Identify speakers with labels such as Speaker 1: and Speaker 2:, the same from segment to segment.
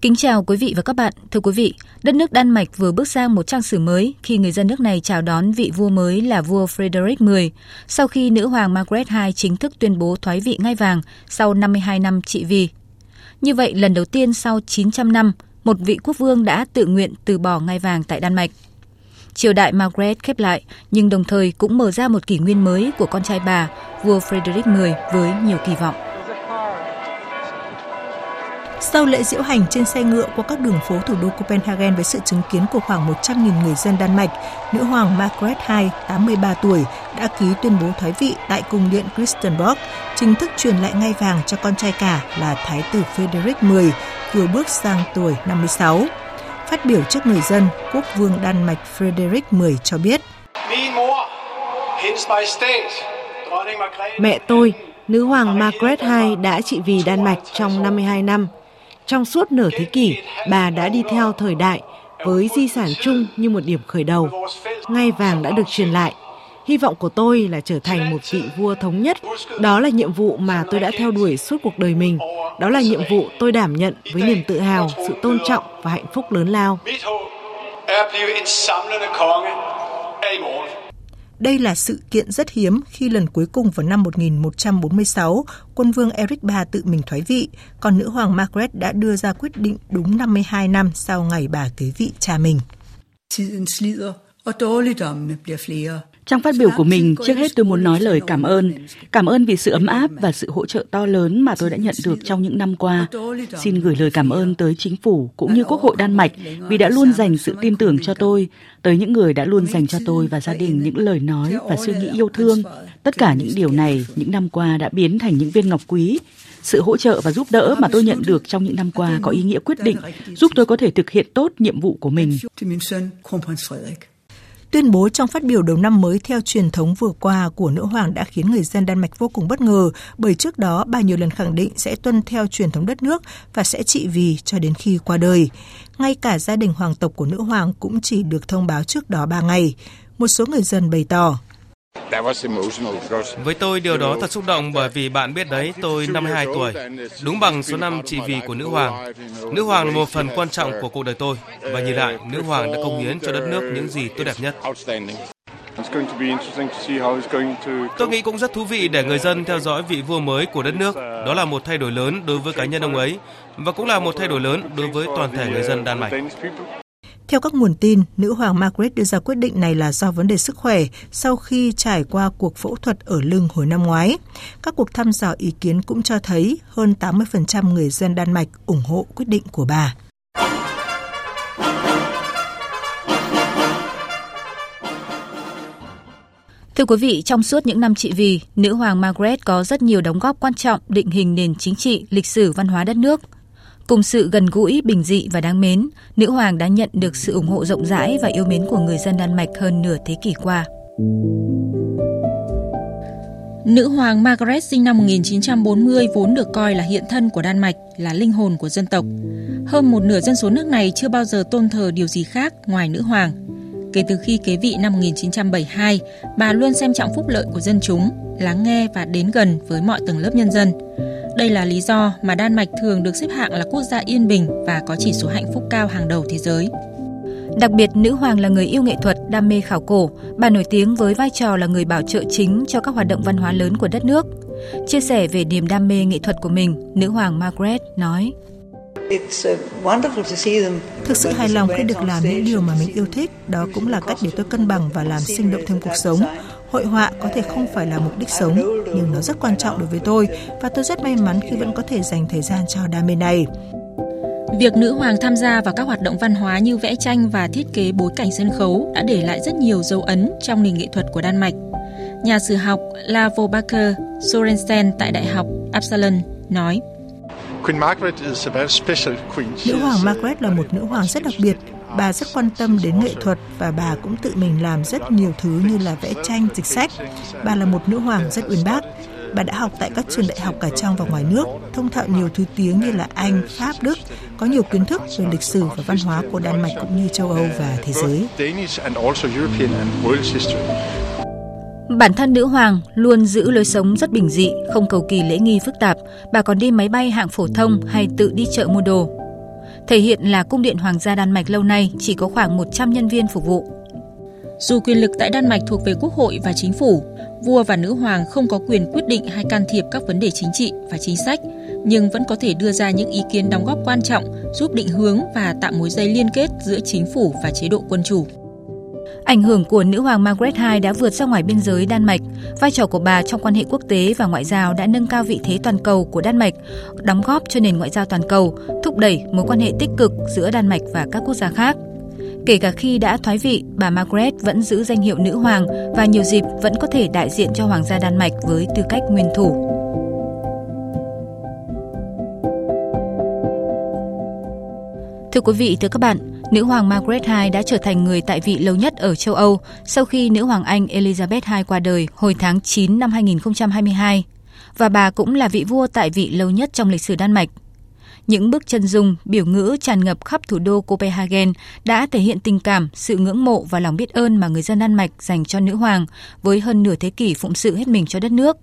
Speaker 1: Kính chào quý vị và các bạn. Thưa quý vị, đất nước Đan Mạch vừa bước sang một trang sử mới khi người dân nước này chào đón vị vua mới là vua Frederick X sau khi nữ hoàng Margaret II chính thức tuyên bố thoái vị ngai vàng sau 52 năm trị vì. Như vậy, lần đầu tiên sau 900 năm, một vị quốc vương đã tự nguyện từ bỏ ngai vàng tại Đan Mạch. Triều đại Margaret khép lại, nhưng đồng thời cũng mở ra một kỷ nguyên mới của con trai bà, vua Frederick X với nhiều kỳ vọng.
Speaker 2: Sau lễ diễu hành trên xe ngựa qua các đường phố thủ đô Copenhagen với sự chứng kiến của khoảng 100.000 người dân Đan Mạch, nữ hoàng Margaret II, 83 tuổi, đã ký tuyên bố thoái vị tại cung điện Christiansborg, chính thức truyền lại ngai vàng cho con trai cả là Thái tử Frederick X, vừa bước sang tuổi 56. Phát biểu trước người dân, quốc vương Đan Mạch Frederick X cho biết.
Speaker 3: Mẹ tôi, nữ hoàng Margaret II đã trị vì Đan Mạch trong 52 năm – trong suốt nửa thế kỷ, bà đã đi theo thời đại với di sản chung như một điểm khởi đầu. Ngai vàng đã được truyền lại. Hy vọng của tôi là trở thành một vị vua thống nhất. Đó là nhiệm vụ mà tôi đã theo đuổi suốt cuộc đời mình. Đó là nhiệm vụ tôi đảm nhận với niềm tự hào, sự tôn trọng và hạnh phúc lớn lao.
Speaker 2: Đây là sự kiện rất hiếm khi lần cuối cùng vào năm 1146, quân vương Eric III tự mình thoái vị, còn nữ hoàng Margaret đã đưa ra quyết định đúng 52 năm sau ngày bà kế vị cha mình.
Speaker 4: Tiden slider, og dårligdommene bliver flere.
Speaker 5: Trong phát biểu của mình, trước hết tôi muốn nói lời cảm ơn. Cảm ơn vì sự ấm áp và sự hỗ trợ to lớn mà tôi đã nhận được trong những năm qua. Xin gửi lời cảm ơn tới chính phủ cũng như Quốc hội Đan Mạch vì đã luôn dành sự tin tưởng cho tôi, tới những người đã luôn dành cho tôi và gia đình những lời nói và suy nghĩ yêu thương. Tất cả những điều này những năm qua đã biến thành những viên ngọc quý. Sự hỗ trợ và giúp đỡ mà tôi nhận được trong những năm qua có ý nghĩa quyết định, giúp tôi có thể thực hiện tốt nhiệm vụ của mình.
Speaker 2: Tuyên bố trong phát biểu đầu năm mới theo truyền thống vừa qua của nữ hoàng đã khiến người dân Đan Mạch vô cùng bất ngờ, bởi trước đó bà nhiều lần khẳng định sẽ tuân theo truyền thống đất nước và sẽ trị vì cho đến khi qua đời. Ngay cả gia đình hoàng tộc của nữ hoàng cũng chỉ được thông báo trước đó 3 ngày. Một số người dân bày tỏ
Speaker 6: với tôi điều đó thật xúc động bởi vì bạn biết đấy, tôi 52 tuổi, đúng bằng số năm trị vì của nữ hoàng. Nữ hoàng là một phần quan trọng của cuộc đời tôi và nhìn lại, nữ hoàng đã công hiến cho đất nước những gì tốt đẹp nhất. Tôi nghĩ cũng rất thú vị để người dân theo dõi vị vua mới của đất nước. Đó là một thay đổi lớn đối với cá nhân ông ấy và cũng là một thay đổi lớn đối với toàn thể người dân Đan Mạch.
Speaker 2: Theo các nguồn tin, nữ hoàng Margaret đưa ra quyết định này là do vấn đề sức khỏe sau khi trải qua cuộc phẫu thuật ở lưng hồi năm ngoái. Các cuộc thăm dò ý kiến cũng cho thấy hơn 80% người dân Đan Mạch ủng hộ quyết định của bà.
Speaker 1: Thưa quý vị, trong suốt những năm trị vì, nữ hoàng Margaret có rất nhiều đóng góp quan trọng định hình nền chính trị, lịch sử, văn hóa đất nước – Cùng sự gần gũi, bình dị và đáng mến, nữ hoàng đã nhận được sự ủng hộ rộng rãi và yêu mến của người dân Đan Mạch hơn nửa thế kỷ qua.
Speaker 7: Nữ hoàng Margaret sinh năm 1940 vốn được coi là hiện thân của Đan Mạch, là linh hồn của dân tộc. Hơn một nửa dân số nước này chưa bao giờ tôn thờ điều gì khác ngoài nữ hoàng. Kể từ khi kế vị năm 1972, bà luôn xem trọng phúc lợi của dân chúng, lắng nghe và đến gần với mọi tầng lớp nhân dân. Đây là lý do mà Đan Mạch thường được xếp hạng là quốc gia yên bình và có chỉ số hạnh phúc cao hàng đầu thế giới.
Speaker 1: Đặc biệt, nữ hoàng là người yêu nghệ thuật, đam mê khảo cổ. Bà nổi tiếng với vai trò là người bảo trợ chính cho các hoạt động văn hóa lớn của đất nước. Chia sẻ về niềm đam mê nghệ thuật của mình, nữ hoàng Margaret nói:
Speaker 2: Thực sự hài lòng khi được làm những điều mà mình yêu thích, đó cũng là cách để tôi cân bằng và làm sinh động thêm cuộc sống. Hội họa có thể không phải là mục đích sống, nhưng nó rất quan trọng đối với tôi và tôi rất may mắn khi vẫn có thể dành thời gian cho đam mê này.
Speaker 7: Việc nữ hoàng tham gia vào các hoạt động văn hóa như vẽ tranh và thiết kế bối cảnh sân khấu đã để lại rất nhiều dấu ấn trong nền nghệ thuật của Đan Mạch. Nhà sử học Lavo Baker Sorensen tại Đại học Absalon nói
Speaker 2: Nữ hoàng Margaret là một nữ hoàng rất đặc biệt. Bà rất quan tâm đến nghệ thuật và bà cũng tự mình làm rất nhiều thứ như là vẽ tranh, dịch sách. Bà là một nữ hoàng rất uyên bác. Bà đã học tại các trường đại học cả trong và ngoài nước, thông thạo nhiều thứ tiếng như là Anh, Pháp, Đức, có nhiều kiến thức về lịch sử và văn hóa của Đan Mạch cũng như châu Âu và thế giới.
Speaker 1: Bản thân nữ hoàng luôn giữ lối sống rất bình dị, không cầu kỳ lễ nghi phức tạp, bà còn đi máy bay hạng phổ thông hay tự đi chợ mua đồ. Thể hiện là cung điện hoàng gia Đan Mạch lâu nay chỉ có khoảng 100 nhân viên phục vụ.
Speaker 7: Dù quyền lực tại Đan Mạch thuộc về quốc hội và chính phủ, vua và nữ hoàng không có quyền quyết định hay can thiệp các vấn đề chính trị và chính sách, nhưng vẫn có thể đưa ra những ý kiến đóng góp quan trọng giúp định hướng và tạo mối dây liên kết giữa chính phủ và chế độ quân chủ.
Speaker 1: Ảnh hưởng của nữ hoàng Margaret II đã vượt ra ngoài biên giới Đan Mạch. Vai trò của bà trong quan hệ quốc tế và ngoại giao đã nâng cao vị thế toàn cầu của Đan Mạch, đóng góp cho nền ngoại giao toàn cầu, thúc đẩy mối quan hệ tích cực giữa Đan Mạch và các quốc gia khác. Kể cả khi đã thoái vị, bà Margaret vẫn giữ danh hiệu nữ hoàng và nhiều dịp vẫn có thể đại diện cho hoàng gia Đan Mạch với tư cách nguyên thủ. Thưa quý vị, thưa các bạn, nữ hoàng Margaret II đã trở thành người tại vị lâu nhất ở châu Âu sau khi nữ hoàng Anh Elizabeth II qua đời hồi tháng 9 năm 2022 và bà cũng là vị vua tại vị lâu nhất trong lịch sử Đan Mạch. Những bức chân dung, biểu ngữ tràn ngập khắp thủ đô Copenhagen đã thể hiện tình cảm, sự ngưỡng mộ và lòng biết ơn mà người dân Đan Mạch dành cho nữ hoàng với hơn nửa thế kỷ phụng sự hết mình cho đất nước.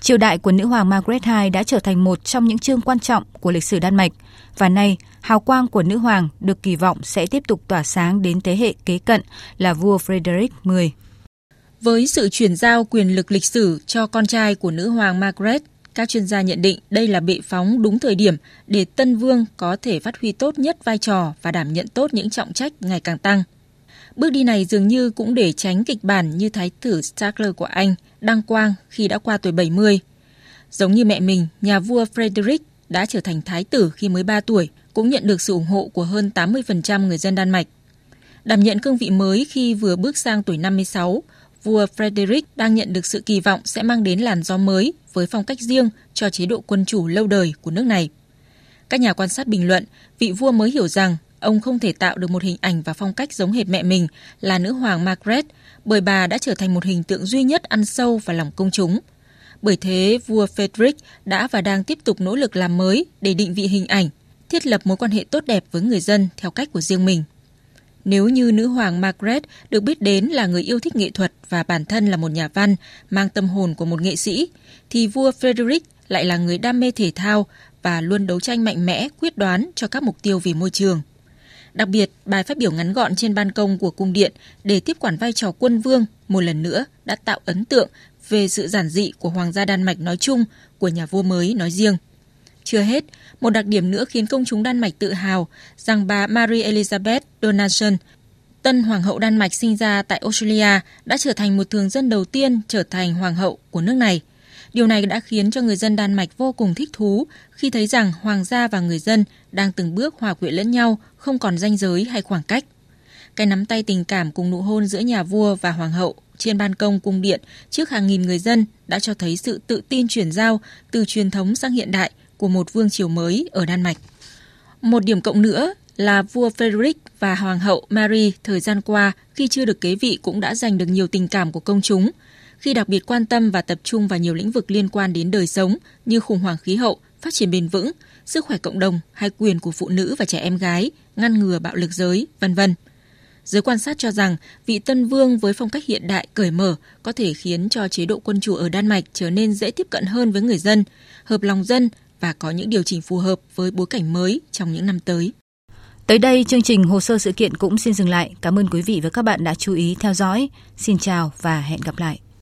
Speaker 1: Triều đại của nữ hoàng Margaret II đã trở thành một trong những chương quan trọng của lịch sử Đan Mạch và nay hào quang của nữ hoàng được kỳ vọng sẽ tiếp tục tỏa sáng đến thế hệ kế cận là vua Frederick X.
Speaker 7: Với sự chuyển giao quyền lực lịch sử cho con trai của nữ hoàng Margaret, các chuyên gia nhận định đây là bệ phóng đúng thời điểm để Tân Vương có thể phát huy tốt nhất vai trò và đảm nhận tốt những trọng trách ngày càng tăng. Bước đi này dường như cũng để tránh kịch bản như thái tử Starkler của Anh đăng quang khi đã qua tuổi 70. Giống như mẹ mình, nhà vua Frederick đã trở thành thái tử khi mới 3 tuổi, cũng nhận được sự ủng hộ của hơn 80% người dân Đan Mạch. Đảm nhận cương vị mới khi vừa bước sang tuổi 56, vua Frederick đang nhận được sự kỳ vọng sẽ mang đến làn gió mới với phong cách riêng cho chế độ quân chủ lâu đời của nước này. Các nhà quan sát bình luận, vị vua mới hiểu rằng ông không thể tạo được một hình ảnh và phong cách giống hệt mẹ mình là nữ hoàng Margaret, bởi bà đã trở thành một hình tượng duy nhất ăn sâu vào lòng công chúng. Bởi thế, vua Frederick đã và đang tiếp tục nỗ lực làm mới để định vị hình ảnh, thiết lập mối quan hệ tốt đẹp với người dân theo cách của riêng mình. Nếu như nữ hoàng Margaret được biết đến là người yêu thích nghệ thuật và bản thân là một nhà văn mang tâm hồn của một nghệ sĩ, thì vua Frederick lại là người đam mê thể thao và luôn đấu tranh mạnh mẽ, quyết đoán cho các mục tiêu vì môi trường. Đặc biệt, bài phát biểu ngắn gọn trên ban công của cung điện để tiếp quản vai trò quân vương một lần nữa đã tạo ấn tượng về sự giản dị của Hoàng gia Đan Mạch nói chung, của nhà vua mới nói riêng. Chưa hết, một đặc điểm nữa khiến công chúng Đan Mạch tự hào rằng bà Marie Elizabeth Donaldson, tân hoàng hậu Đan Mạch sinh ra tại Australia, đã trở thành một thường dân đầu tiên trở thành hoàng hậu của nước này. Điều này đã khiến cho người dân Đan Mạch vô cùng thích thú khi thấy rằng hoàng gia và người dân đang từng bước hòa quyện lẫn nhau, không còn ranh giới hay khoảng cách. Cái nắm tay tình cảm cùng nụ hôn giữa nhà vua và hoàng hậu trên ban công cung điện trước hàng nghìn người dân đã cho thấy sự tự tin chuyển giao từ truyền thống sang hiện đại của một vương triều mới ở Đan Mạch. Một điểm cộng nữa là vua Frederick và hoàng hậu Mary thời gian qua khi chưa được kế vị cũng đã giành được nhiều tình cảm của công chúng, khi đặc biệt quan tâm và tập trung vào nhiều lĩnh vực liên quan đến đời sống như khủng hoảng khí hậu, phát triển bền vững, sức khỏe cộng đồng hay quyền của phụ nữ và trẻ em gái, ngăn ngừa bạo lực giới, vân vân. Giới quan sát cho rằng vị tân vương với phong cách hiện đại cởi mở có thể khiến cho chế độ quân chủ ở Đan Mạch trở nên dễ tiếp cận hơn với người dân, hợp lòng dân và có những điều chỉnh phù hợp với bối cảnh mới trong những năm tới.
Speaker 1: Tới đây, chương trình hồ sơ sự kiện cũng xin dừng lại. Cảm ơn quý vị và các bạn đã chú ý theo dõi. Xin chào và hẹn gặp lại.